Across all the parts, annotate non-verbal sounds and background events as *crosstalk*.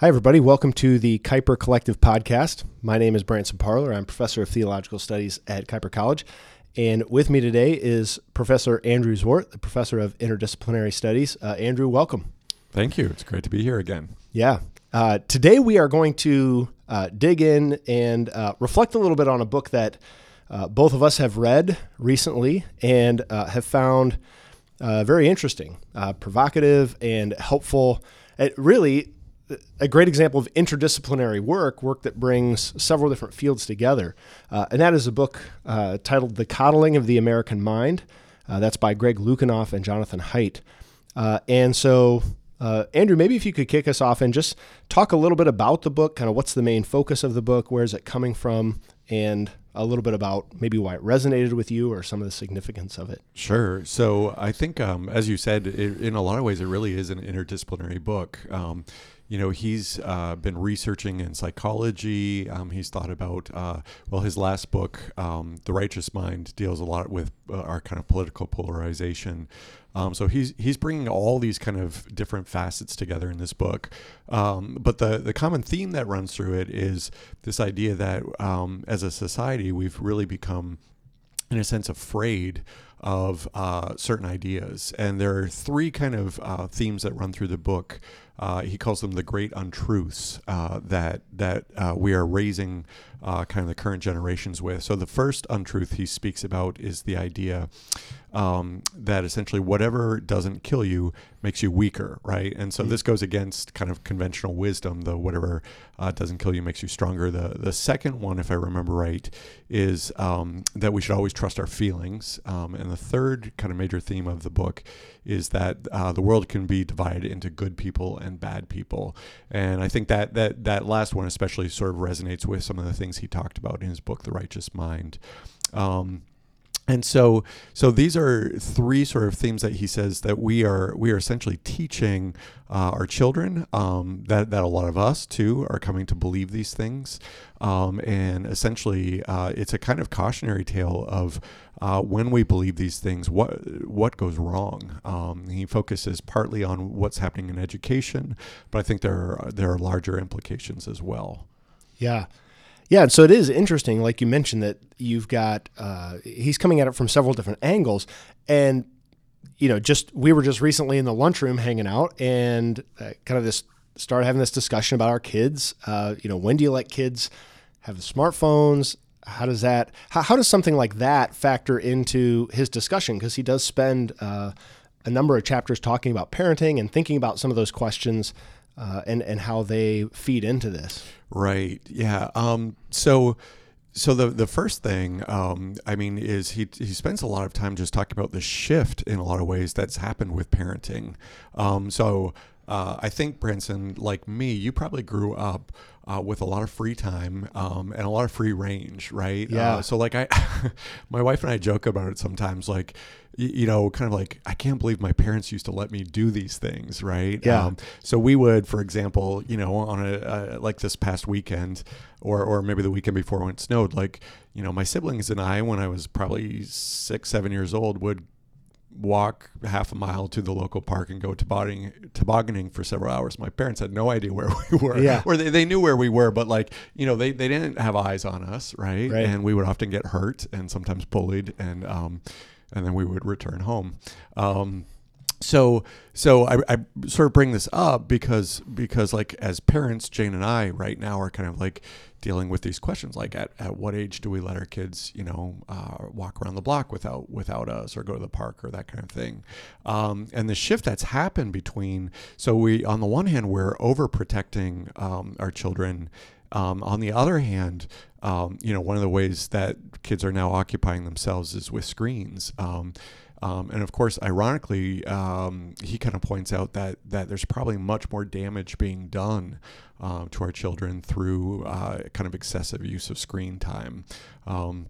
Hi, everybody. Welcome to the Kuyper Collective podcast. My name is Branson Parler. I'm professor of theological studies at Kuyper College. And with me today is Professor Andrew Zwart, the professor of interdisciplinary studies. Uh, Andrew, welcome. Thank you. It's great to be here again. Yeah. Uh, today we are going to uh, dig in and uh, reflect a little bit on a book that uh, both of us have read recently and uh, have found very interesting, provocative, and helpful. It really a great example of interdisciplinary work, work that brings several different fields together. Uh, and that is a book uh, titled The Coddling of the American Mind. Uh, that's by Greg Lukianoff and Jonathan Haidt. Uh, and so, uh, Andrew, maybe if you could kick us off and just talk a little bit about the book, kind of what's the main focus of the book, where is it coming from, and a little bit about maybe why it resonated with you or some of the significance of it. Sure. So I think, um, as you said, it, in a lot of ways, it really is an interdisciplinary book. Um, you know, he's uh, been researching in psychology. Um, he's thought about, uh, well, his last book, um, The Righteous Mind, deals a lot with uh, our kind of political polarization. Um, so he's he's bringing all these kind of different facets together in this book. Um, but the the common theme that runs through it is this idea that um, as a society we've really become, in a sense, afraid of uh, certain ideas. And there are three kind of uh, themes that run through the book. Uh, he calls them the great untruths uh, that that uh, we are raising uh, kind of the current generations with. So the first untruth he speaks about is the idea um, that essentially whatever doesn't kill you makes you weaker, right? And so mm-hmm. this goes against kind of conventional wisdom. The whatever uh, doesn't kill you makes you stronger. The the second one, if I remember right, is um, that we should always trust our feelings. Um, and the third kind of major theme of the book is that uh, the world can be divided into good people and bad people. And I think that that that last one especially sort of resonates with some of the things he talked about in his book, The Righteous Mind. Um, and so so these are three sort of themes that he says that we are we are essentially teaching uh, our children um, that that a lot of us too are coming to believe these things. Um, and essentially uh, it's a kind of cautionary tale of uh, when we believe these things what what goes wrong. Um, he focuses partly on what's happening in education but I think there are, there are larger implications as well. Yeah yeah, so it is interesting, like you mentioned, that you've got uh, he's coming at it from several different angles, and you know, just we were just recently in the lunchroom hanging out, and uh, kind of this started having this discussion about our kids. Uh, you know, when do you let kids have smartphones? How does that? How, how does something like that factor into his discussion? Because he does spend uh, a number of chapters talking about parenting and thinking about some of those questions uh, and and how they feed into this. Right. Yeah. Um, so. So the the first thing, um, I mean, is he he spends a lot of time just talking about the shift in a lot of ways that's happened with parenting. Um, so uh, I think Branson, like me, you probably grew up uh, with a lot of free time um, and a lot of free range, right? Yeah. Uh, so like I, *laughs* my wife and I joke about it sometimes, like you know, kind of like I can't believe my parents used to let me do these things, right? Yeah. Um, so we would, for example, you know, on a uh, like this past weekend, or or maybe the weekend before when it snowed, like you know, my siblings and I, when I was probably six, seven years old, would walk half a mile to the local park and go tobogganing, tobogganing for several hours. My parents had no idea where we *laughs* were. Yeah. Or they, they knew where we were, but like, you know, they, they didn't have eyes on us, right? right. And we would often get hurt and sometimes bullied and um and then we would return home. Um so so I, I sort of bring this up because because like as parents jane and i right now are kind of like dealing with these questions like at, at what age do we let our kids you know uh, walk around the block without without us or go to the park or that kind of thing um, and the shift that's happened between so we on the one hand we're overprotecting um, our children um, on the other hand, um, you know, one of the ways that kids are now occupying themselves is with screens. Um, um, and of course, ironically, um, he kind of points out that that there's probably much more damage being done uh, to our children through uh, kind of excessive use of screen time. Um,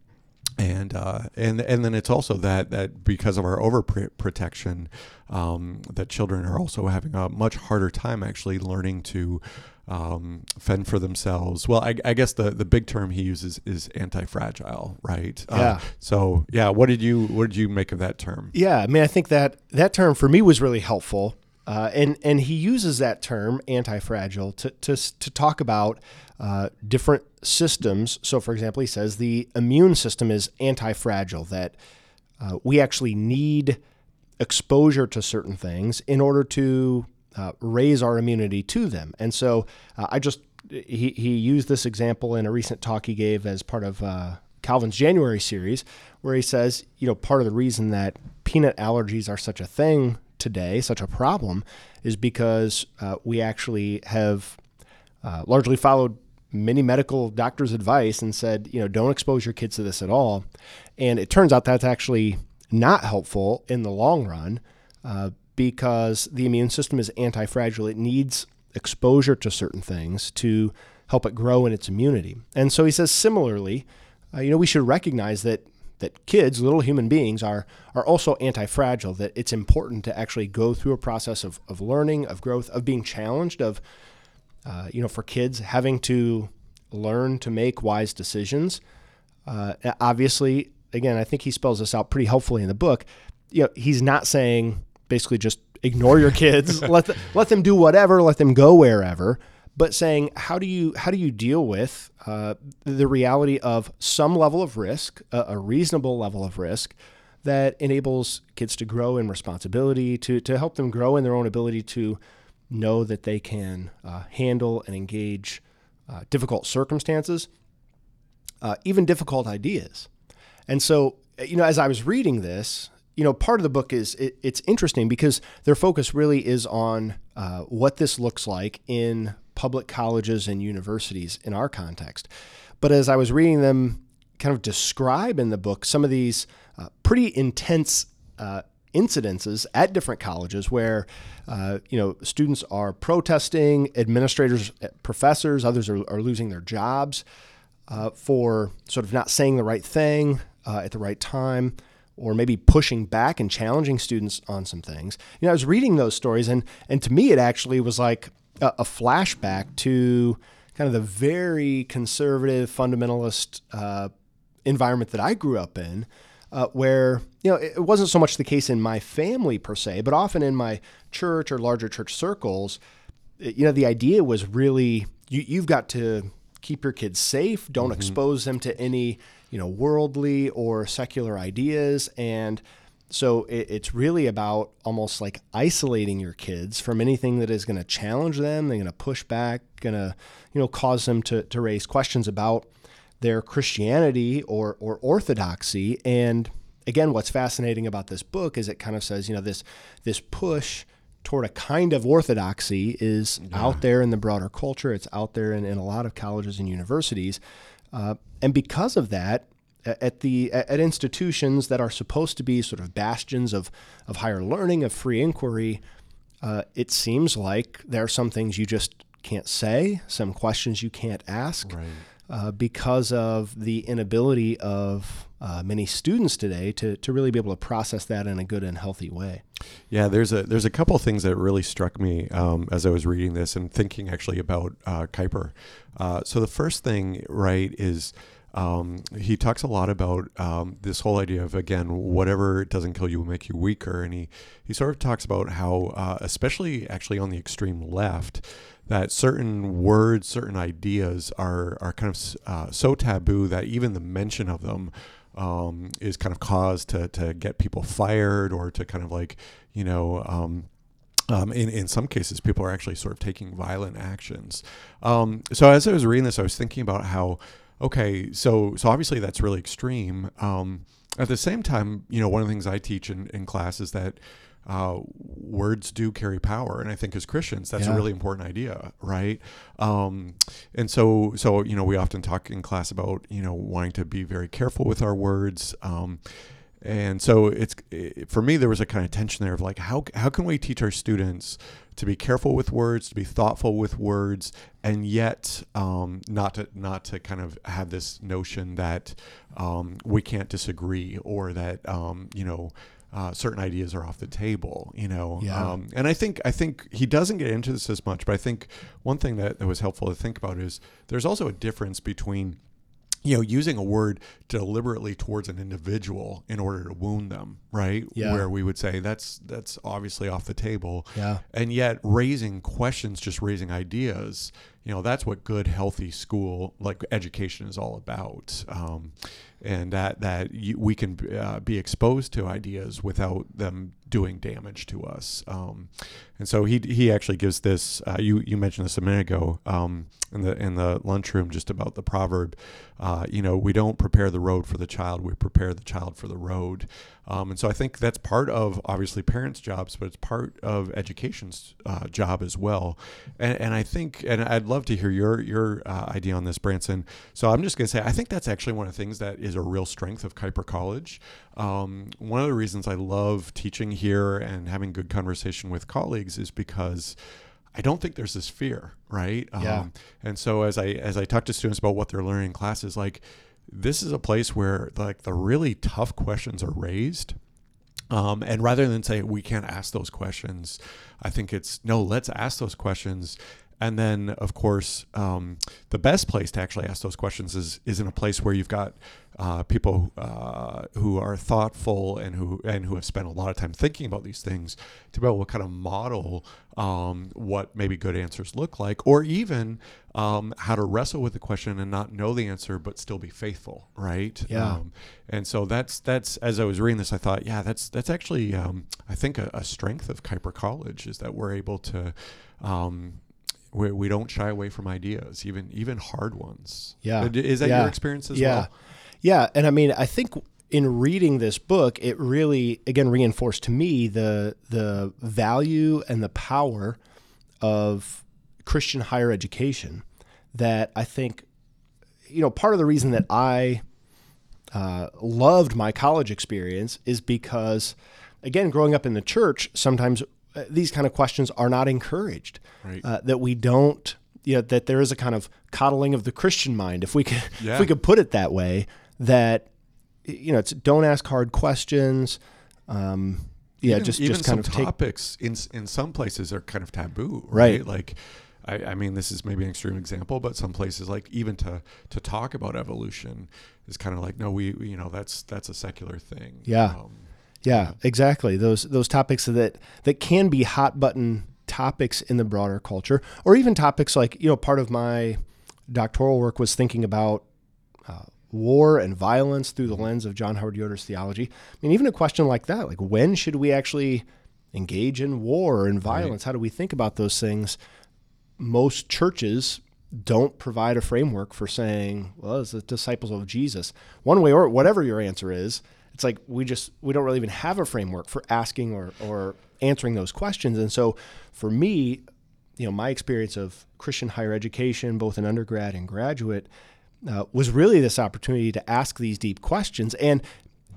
and uh, and and then it's also that that because of our overprotection, um, that children are also having a much harder time actually learning to um, fend for themselves. Well, I, I, guess the, the big term he uses is anti-fragile, right? Uh, yeah. so yeah, what did you what did you make of that term? Yeah, I mean, I think that that term for me was really helpful Uh, and and he uses that term anti-fragile to to, to talk about uh, different systems. So, for example, he says the immune system is anti-fragile. That uh, we actually need exposure to certain things in order to uh, raise our immunity to them. And so, uh, I just he he used this example in a recent talk he gave as part of uh, Calvin's January series, where he says, you know, part of the reason that peanut allergies are such a thing today, such a problem, is because uh, we actually have uh, largely followed many medical doctors' advice and said, you know, don't expose your kids to this at all. And it turns out that's actually not helpful in the long run because the immune system is anti fragile. It needs exposure to certain things to help it grow in its immunity. And so he says, similarly, uh, you know, we should recognize that that kids, little human beings, are are also anti-fragile. That it's important to actually go through a process of, of learning, of growth, of being challenged, of uh, you know, for kids having to learn to make wise decisions. Uh, obviously, again, I think he spells this out pretty helpfully in the book. You know, he's not saying basically just ignore your kids, *laughs* let the, let them do whatever, let them go wherever but saying how do you how do you deal with uh, the reality of some level of risk, a, a, reasonable level of risk, that enables kids to grow in responsibility, to to help them grow in their own ability to know that they can uh, handle and engage uh, difficult circumstances, uh, even difficult ideas. And so, you know, as I was reading this, you know, part of the book is it, it's interesting because their focus really is on uh, what this looks like in public colleges and universities in our context. But as I was reading them kind of describe in the book some of these uh, pretty intense uh, incidences at different colleges where uh, you know students are protesting, administrators, uh, professors, others are, are losing their jobs uh, for sort of not saying the right thing uh, at the right time or maybe pushing back and challenging students on some things. You know, I was reading those stories, and and to me, it actually was like a, a flashback to kind of the very conservative, fundamentalist uh, environment that I grew up in, uh, where you know it wasn't so much the case in my family per se, but often in my church or larger church circles. You know, the idea was really you, you've got to keep your kids safe. Don't mm-hmm. expose them to any you know worldly or secular ideas. And so it, it's really about almost like isolating your kids from anything that is going to challenge them they're going to push back going to you know cause them to, to raise questions about their christianity or or orthodoxy. And again what's fascinating about this book is it kind of says you know this this push toward a kind of orthodoxy is yeah. out there in the broader culture. It's out there in, in a lot of colleges and universities uh, and because of that, at the at institutions that are supposed to be sort of bastions of of higher learning, of free inquiry, uh, it seems like there are some things you just can't say, some questions you can't ask, right. Uh, because of the inability of uh, many students today to to really be able to process that in a good and healthy way. Yeah, there's a there's a couple things that really struck me um, as I was reading this and thinking actually about uh, Kuyper. Uh, so the first thing, right, is um, he talks a lot about um, this whole idea of again, whatever doesn't kill you will make you weaker, and he he sort of talks about how, uh, especially actually on the extreme left, that certain words, certain ideas are are kind of uh, so taboo that even the mention of them um, is kind of cause to to get people fired or to kind of like you know. Um, um, in, in some cases, people are actually sort of taking violent actions. Um, so as I was reading this, I was thinking about how okay, so so obviously that's really extreme. Um, at the same time, you know, one of the things I teach in, in class is that uh, words do carry power, and I think as Christians, that's yeah. a really important idea, right? Um, and so, so you know, we often talk in class about you know wanting to be very careful with our words. Um, and so it's it, for me there was a kind of tension there of like how how can we teach our students to be careful with words, to be thoughtful with words, and yet um, not to not to kind of have this notion that um, we can't disagree or that um, you know. Uh, certain ideas are off the table, you know. Yeah. Um, and I think I think he doesn't get into this as much, but I think one thing that, that was helpful to think about is there's also a difference between you know, using a word deliberately towards an individual in order to wound them, right? Yeah. Where we would say that's that's obviously off the table. Yeah. And yet raising questions, just raising ideas, you know, that's what good, healthy school like education is all about. Um, and that that you, we can uh, be exposed to ideas without them doing damage to us. Um, and so he he actually gives this. Uh, you you mentioned this a minute ago um, in the in the lunchroom just about the proverb. Uh, you know, we don't prepare the road for the child; we prepare the child for the road. Um, and so I think that's part of obviously parents' jobs, but it's part of education's uh, job as well. And, and I think, and I'd love to hear your your uh, idea on this, Branson. So I'm just going to say I think that's actually one of the things that is a real strength of Kuyper College. Um, one of the reasons I love teaching here and having good conversation with colleagues is because I don't think there's this fear, right? Yeah. Um, and so as I as I talk to students about what they're learning in classes, like this is a place where like the really tough questions are raised. Um, and rather than say we can't ask those questions, I think it's no, let's ask those questions. And then, of course, um, the best place to actually ask those questions is is in a place where you've got uh, people uh, who are thoughtful and who and who have spent a lot of time thinking about these things to be able to kind of model um, what maybe good answers look like, or even um, how to wrestle with the question and not know the answer but still be faithful, right? Yeah. Um, and so that's that's as I was reading this, I thought, yeah, that's that's actually um, I think a, a strength of Kuyper College is that we're able to. We, we don't shy away from ideas, even even hard ones. Yeah. is that Yeah. your experience as yeah. well? Yeah. And I mean, I think in reading this book, it really again reinforced to me the the value and the power of Christian higher education. That I think, you know, part of the reason that I uh, loved my college experience is because, again, growing up in the church, sometimes uh, these kind of questions are not encouraged. Right. Uh, that we don't, you know, that there is a kind of coddling of the Christian mind, if we could, Yeah. *laughs* if we could put it that way. That, you know, it's don't ask hard questions. Um, yeah, even, just even just kind some of take. topics in in some places are kind of taboo, Right. right? Like, I, I mean, this is maybe an extreme example, but some places, like even to to talk about evolution, is kind of like, no, we, we- you know, that's that's a secular thing. Yeah. Um, Yeah, exactly. Those those topics that that can be hot button topics in the broader culture, or even topics like you know part of my doctoral work was thinking about uh, war and violence through the lens of John Howard Yoder's theology. I mean, even a question like that, like when should we actually engage in war and violence? How do we think about those things? Most churches don't provide a framework for saying, well, as the disciples of Jesus, one way or whatever your answer is, it's like we just we don't really even have a framework for asking or or answering those questions. And so for me, you know, my experience of Christian higher education, both in undergrad and graduate, uh, was really this opportunity to ask these deep questions and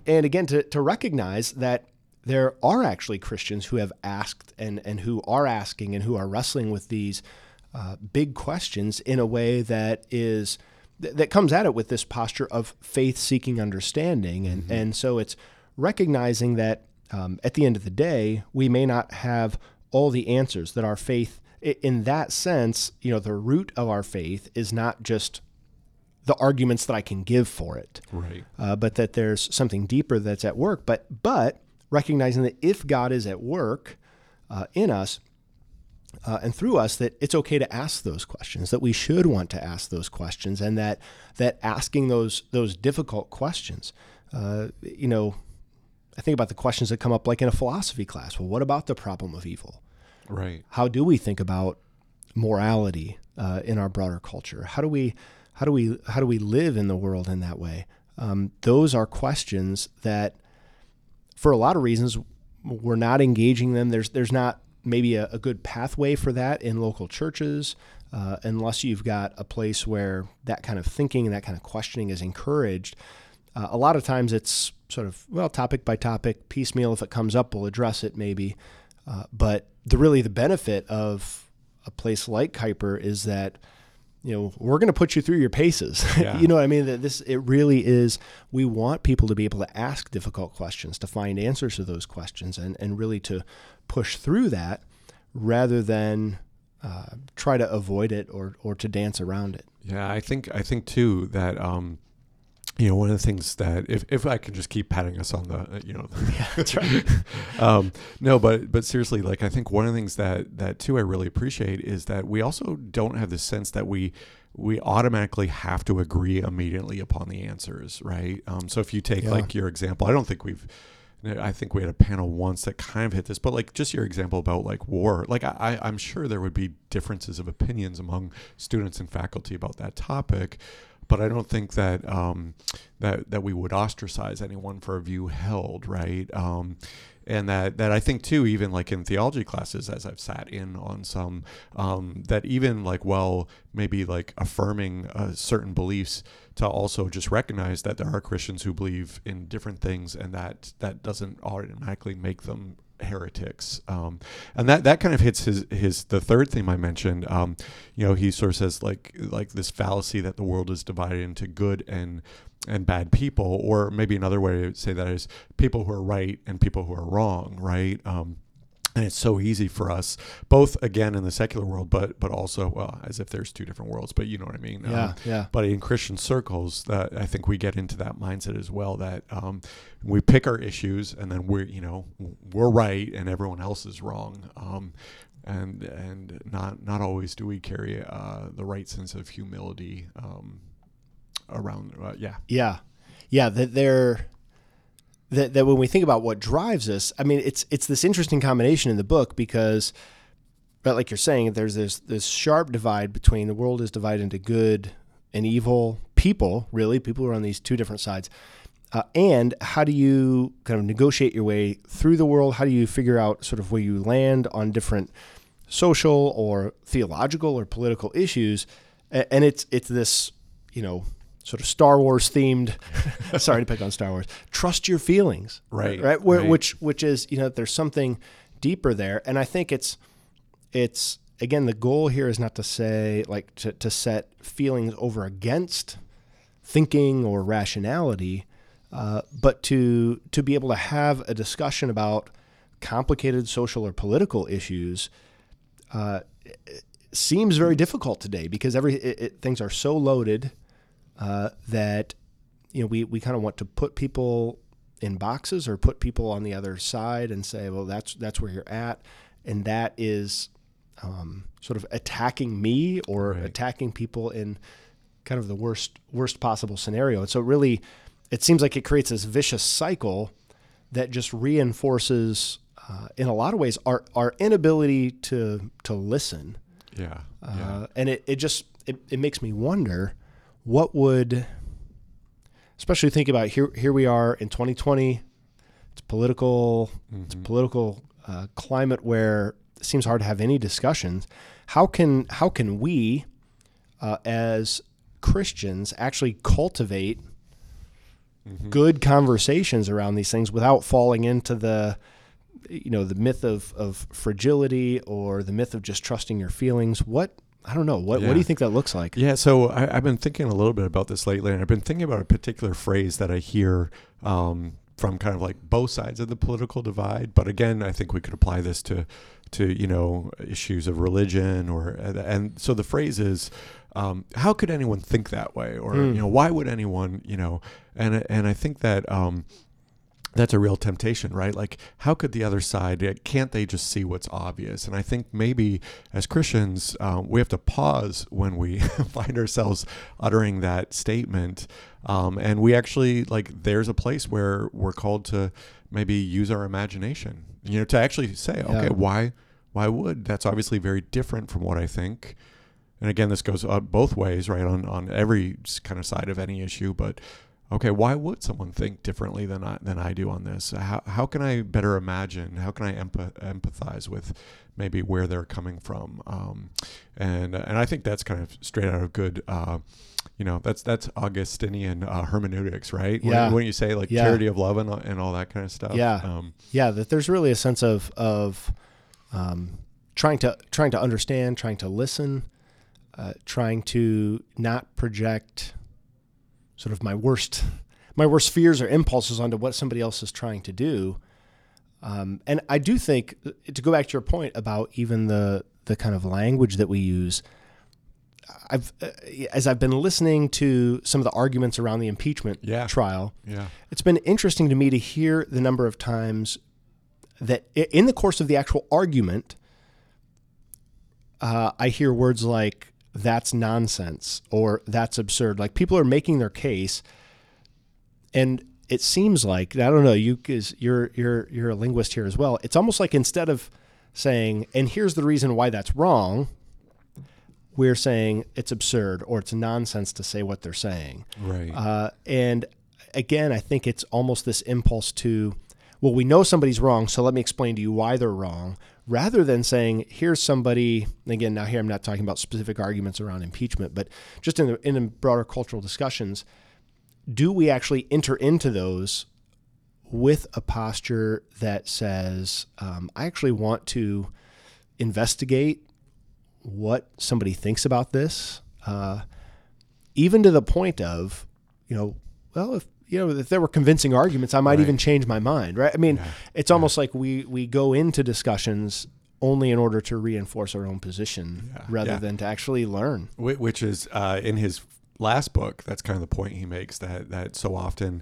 and again to, to recognize that there are actually Christians who have asked and and who are asking and who are wrestling with these uh, big questions in a way that is th- that comes at it with this posture of faith seeking understanding and and so it's recognizing that um, at the end of the day we may not have all the answers that our faith in that sense you know the root of our faith is not just the arguments that I can give for it right. uh, but that there's something deeper that's at work. But but recognizing that if God is at work uh, in us uh, and through us, that it's okay to ask those questions. That we should want to ask those questions, and that that asking those those difficult questions, uh, you know, I think about the questions that come up like in a philosophy class. Well, what about the problem of evil? Right. how do we think about morality uh, in our broader culture? How do we how do we how do we live in the world in that way? Um, those are questions that, for a lot of reasons, we're not engaging them. There's there's not maybe a, a good pathway for that in local churches. Uh, unless you've got a place where that kind of thinking and that kind of questioning is encouraged, uh, a lot of times it's sort of well topic by topic, piecemeal. If it comes up, we'll address it maybe. Uh, but the really the benefit of a place like Kuyper is that you know we're going to put you through your paces. *laughs* Yeah. you know what I mean? That this it really is. We want people to be able to ask difficult questions, to find answers to those questions, and and really to push through that rather than uh, try to avoid it or or to dance around it. Yeah, I think I think too that um, you know, one of the things that if, if I can just keep patting us on the, uh, you know, *laughs* yeah, that's right. *laughs* um, no, but but seriously, like I think one of the things that that too I really appreciate is that we also don't have the sense that we we automatically have to agree immediately upon the answers, right? Um, so if you take Yeah. like your example, I don't think we've. I think we had a panel once that kind of hit this, but like just your example about like war, like I, I'm sure there would be differences of opinions among students and faculty about that topic, but I don't think that um, that that we would ostracize anyone for a view held, right? Um, and that that I think too, even like in theology classes, as I've sat in on some, um, that even like well, maybe like affirming uh, certain beliefs to also just recognize that there are Christians who believe in different things, and that that doesn't automatically make them heretics. Um, and that that kind of hits his his the third theme I mentioned um, you know he sort of says like like this fallacy that the world is divided into good and and bad people or maybe another way to say that is people who are right and people who are wrong right? Um, and it's so easy for us both again in the secular world but but also well as if there's two different worlds but you know what i mean Yeah, Um, yeah. but in Christian circles, that I think we get into that mindset as well. That um, we pick our issues, and then we're you know we're right, and everyone else is wrong. Um, and and not not always do we carry uh, the right sense of humility um, around. Uh, yeah, Yeah, yeah. That they're that, that when we think about what drives us, I mean, it's it's this interesting combination in the book because, but like you're saying, there's this this sharp divide between the world is divided into good and evil people, really people who are on these two different sides. Uh, and how do you kind of negotiate your way through the world? How do you figure out sort of where you land on different social or theological or political issues? And it's it's this you know sort of Star Wars themed. *laughs* *laughs* sorry to pick on Star Wars. Trust your feelings, Right, Right, Where, right. which which is you know there's something deeper there, and I think it's it's again the goal here is not to say like to, to set feelings over against thinking or rationality, uh, but to to be able to have a discussion about complicated social or political issues uh, seems very difficult today because every it, it, things are so loaded uh, that you know we, we kind of want to put people in boxes or put people on the other side and say well that's that's where you're at and that is um, sort of attacking me or Right. attacking people in kind of the worst worst possible scenario and so it really it seems like it creates this vicious cycle that just reinforces uh, in a lot of ways our, our inability to to listen yeah, uh, yeah. and it, it just it, it makes me wonder what would especially think about here here we are in 2020 it's political it's Mhm. political uh, climate where it seems hard to have any discussions how can how can we uh, as Christians actually cultivate Mhm. good conversations around these things without falling into the you know the myth of of fragility or the myth of just trusting your feelings what i don't know what what do you think that looks like Yeah, so I, I've been thinking a little bit about this lately, and I've been thinking about a particular phrase that I hear um, from kind of like both sides of the political divide. But again, I think we could apply this to to you know issues of religion or and so the phrase is. Um, how could anyone think that way, or Hmm. you know, why would anyone, you know, and and I think that um, that's a real temptation, right? Like, how could the other side, uh, can't they just see what's obvious? And I think maybe as Christians, um, we have to pause when we *laughs* find ourselves uttering that statement. Um, and we actually, like, there's a place where we're called to maybe use our imagination, you know, to actually say, Yeah. okay, why, why would? That's obviously very different from what I think. And again, this goes uh, both ways, right? On, on every kind of side of any issue, but okay, why would someone think differently than I than I do on this? How how can I better imagine? How can I empath- empathize with maybe where they're coming from? Um, and and I think that's kind of straight out of good. Uh, you know, that's that's Augustinian uh, hermeneutics, right? When- Yeah. When, you say like Yeah. charity of love and, and all that kind of stuff. Yeah. Um, yeah that there's really a sense of of um, trying to trying to understand trying to listen uh, trying to not project sort of my worst my worst fears or impulses onto what somebody else is trying to do um, and I do think uh, to go back to your point about even the the kind of language that we use I've uh, as I've been listening to some of the arguments around the impeachment Yeah. trial, Yeah. it's been interesting to me to hear the number of times that in the course of the actual argument, uh, I hear words like "that's nonsense" or "that's absurd." Like people are making their case, and it seems like I don't know. You because you're you're you're a linguist here as well. It's almost like instead of saying "and here's the reason why that's wrong," we're saying it's absurd or it's nonsense to say what they're saying. Right. Uh, and again, I think it's almost this impulse to, well, we know somebody's wrong, so let me explain to you why they're wrong, rather than saying, here's somebody. Again, now here I'm not talking about specific arguments around impeachment, but just in the, in broader cultural discussions, do we actually enter into those with a posture that says, um, I actually want to investigate what somebody thinks about this, uh, even to the point of, you know, well, if you know, if there were convincing arguments, I might Right. even change my mind, right? I mean, Yeah. it's almost like we we go into discussions only in order to reinforce our own position Yeah. rather Yeah. than to actually learn. Which is uh, in his last book. That's kind of the point he makes that that so often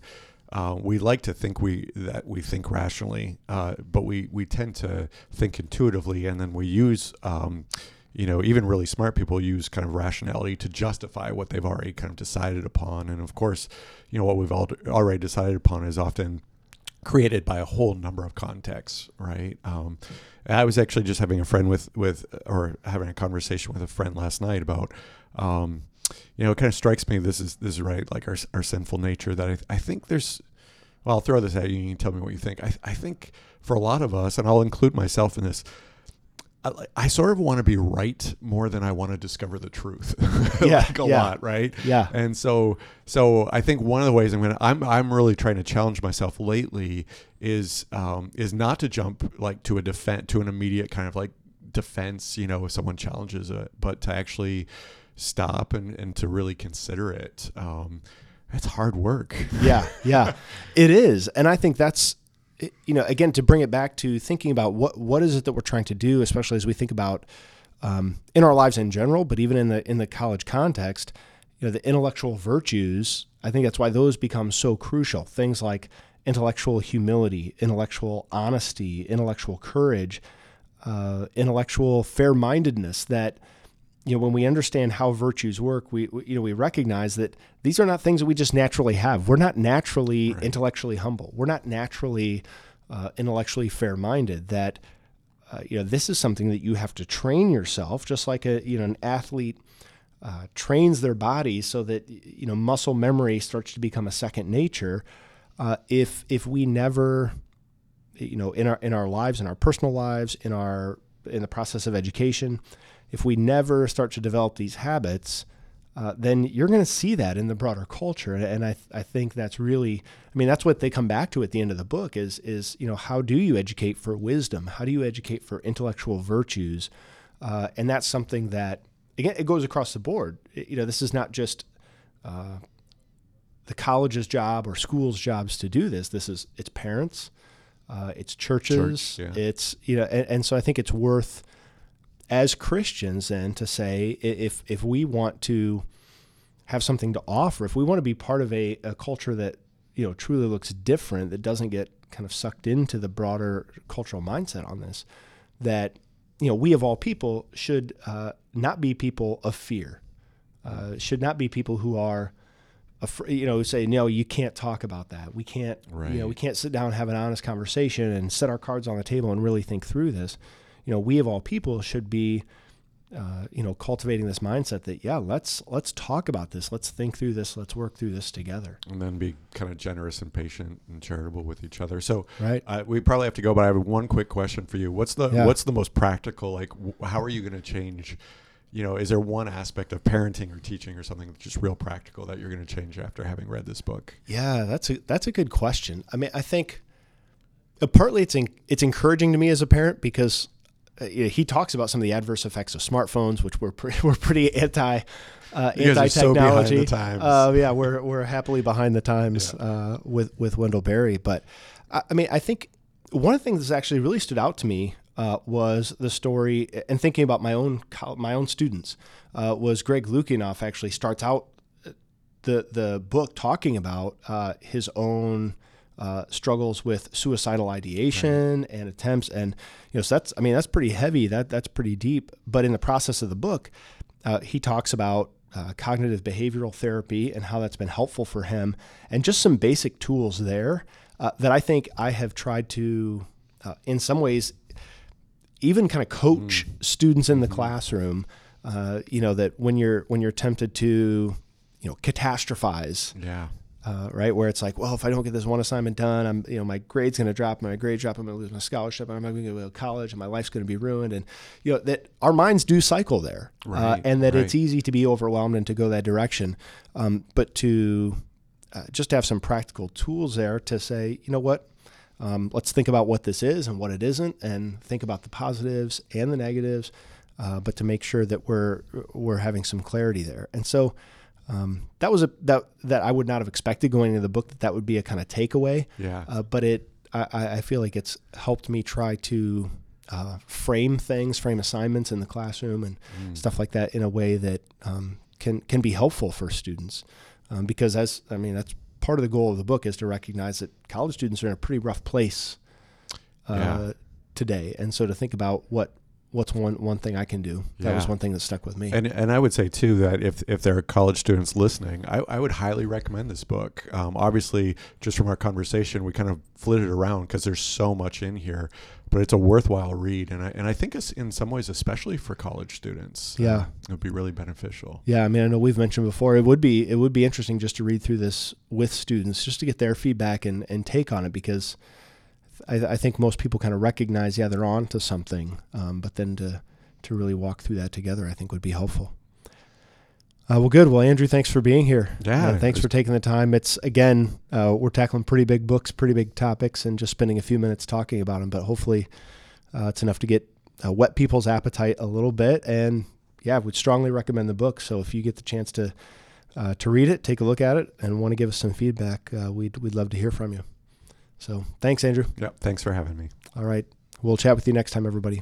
uh, we like to think we that we think rationally, uh, but we we tend to think intuitively, and then we use. Um, you know, even really smart people use kind of rationality to justify what they've already kind of decided upon. And of course, you know, what we've al- already decided upon is often created by a whole number of contexts, right? Um, I was actually just having a friend with with or having a conversation with a friend last night about, um, you know, it kind of strikes me this is this is right like our our sinful nature that I, I think there's. Well, I'll throw this at you. You can tell me what you think. I, I think for a lot of us, and I'll include myself in this, I, I sort of want to be right more than I want to discover the truth. *laughs* Yeah, like a yeah. lot, right? Yeah. And so, so I think one of the ways I'm gonna, I'm, I'm really trying to challenge myself lately is, um, is not to jump like to a defense, to an immediate kind of like defense, you know, if someone challenges it, but to actually stop and, and to really consider it. Um, it's hard work. yeah, yeah, *laughs* it is, and I think that's you know again to bring it back to thinking about what what is it that we're trying to do, especially as we think about um, in our lives in general, but even in the in the college context, you know the intellectual virtues. I think that's why those become so crucial. Things like intellectual humility, intellectual honesty, intellectual courage, uh, intellectual fair-mindedness. That you know when we understand how virtues work we, we you know we recognize that these are not things that we just naturally have. We're not naturally intellectually humble. We're not naturally uh, intellectually fair-minded that uh, you know this is something that you have to train yourself just like a you know an athlete uh, trains their body so that you know muscle memory starts to become a second nature. Uh, if if we never you know in our in our lives in our personal lives in our in the process of education. If we never start to develop these habits uh, then you're going to see that in the broader culture. And, I, I think that's really i mean that's what they come back to at the end of the book is is you know how do you educate for wisdom? How do you educate for intellectual virtues? Uh, and that's something that again it goes across the board. It- you know this is not just uh, the college's job or school's jobs to do this. This is it's parents uh, it's churches Church, yeah. it's you know and, and so i think it's worth as christians then to say if if we want to have something to offer if we want to be part of a, a culture that you know truly looks different that doesn't get kind of sucked into the broader cultural mindset on this that you know we of all people should uh, not be people of fear uh, should not be people who are afraid, you know, say no, you can't talk about that. We can't, right. you know, we can't sit down and have an honest conversation and set our cards on the table and really think through this. You know, we of all people should be, uh, you know, cultivating this mindset that yeah, let's let's talk about this, let's think through this, let's work through this together. and then be kind of generous and patient and charitable with each other. So, Right. uh, we probably have to go, but I have one quick question for you. What's the Yeah. what's the most practical? Like, w- how are you going to change? You know, is there one aspect of parenting or teaching or something that's just real practical that you're going to change after having read this book? Yeah, that's a that's a good question. I mean, I think uh, partly it's en- it's encouraging to me as a parent because uh, you know, he talks about some of the adverse effects of smartphones, which we're pretty, *laughs* we're pretty anti uh, anti are so technology. Uh, yeah, we're we're happily behind the times uh, with with Wendell Berry. But I, I mean, I think one of the things that's actually really stood out to me uh, was the story, and thinking about my own my own students, uh, was Greg Lukianoff actually starts out uh, the the book talking about uh, his own uh, struggles with suicidal ideation right. and attempts, and you know, so that's I mean that's pretty heavy. That that's pretty deep. But in the process of the book, uh, he talks about uh, cognitive behavioral therapy and how that's been helpful for him, and just some basic tools there uh, that I think I have tried to, uh, in some ways, even kind of coach mm. students in the classroom. Uh, you know that when you're when you're tempted to, you know, catastrophize. Yeah. Uh, right? Where it's like, well, if I don't get this one assignment done, I'm, you know, my grade's going to drop. My grade drop. I'm going to lose my scholarship. I'm not going to go to college, and my life's going to be ruined. And you know that our minds do cycle there, uh, right, uh, and that right. it's easy to be overwhelmed and to go that direction. Um, but to uh, just have some practical tools there to say, you know what, um, let's think about what this is and what it isn't, and think about the positives and the negatives, uh, but to make sure that we're we're having some clarity there. And so um, that was a that that I would not have expected going into the book that that would be a kind of takeaway. Yeah. Uh, but it I, I feel like it's helped me try to uh, frame things, frame assignments in the classroom and mm. stuff like that in a way that um, can can be helpful for students. Um, because as I mean, that's part of the goal of the book is to recognize that college students are in a pretty rough place uh, yeah. today, and so to think about what what's one one thing I can do. That yeah. was one thing that stuck with me. And and I would say too that if if there are college students listening, I, I would highly recommend this book. Um, obviously, just from our conversation, we kind of flitted around because there's so much in here, but it's a worthwhile read, and I and I think it's in some ways, especially for college students, yeah, uh, it would be really beneficial. Yeah, I mean, I know we've mentioned before it would be it would be interesting just to read through this with students, just to get their feedback and and take on it because I, I think most people kind of recognize, yeah, they're on to something, um, but then to to really walk through that together, I think would be helpful. Uh, well, good. Well, Andrew, thanks for being here. Yeah. Uh, thanks for taking the time. It's again, uh, we're tackling pretty big books, pretty big topics, and just spending a few minutes talking about them. But hopefully, uh, it's enough to get uh, whet people's appetite a little bit. And yeah, would strongly recommend the book. So if you get the chance to uh, to read it, take a look at it, and want to give us some feedback, we'd we'd love to hear from you. So thanks, Andrew. Yeah, Thanks for having me. All right. We'll chat with you next time, everybody.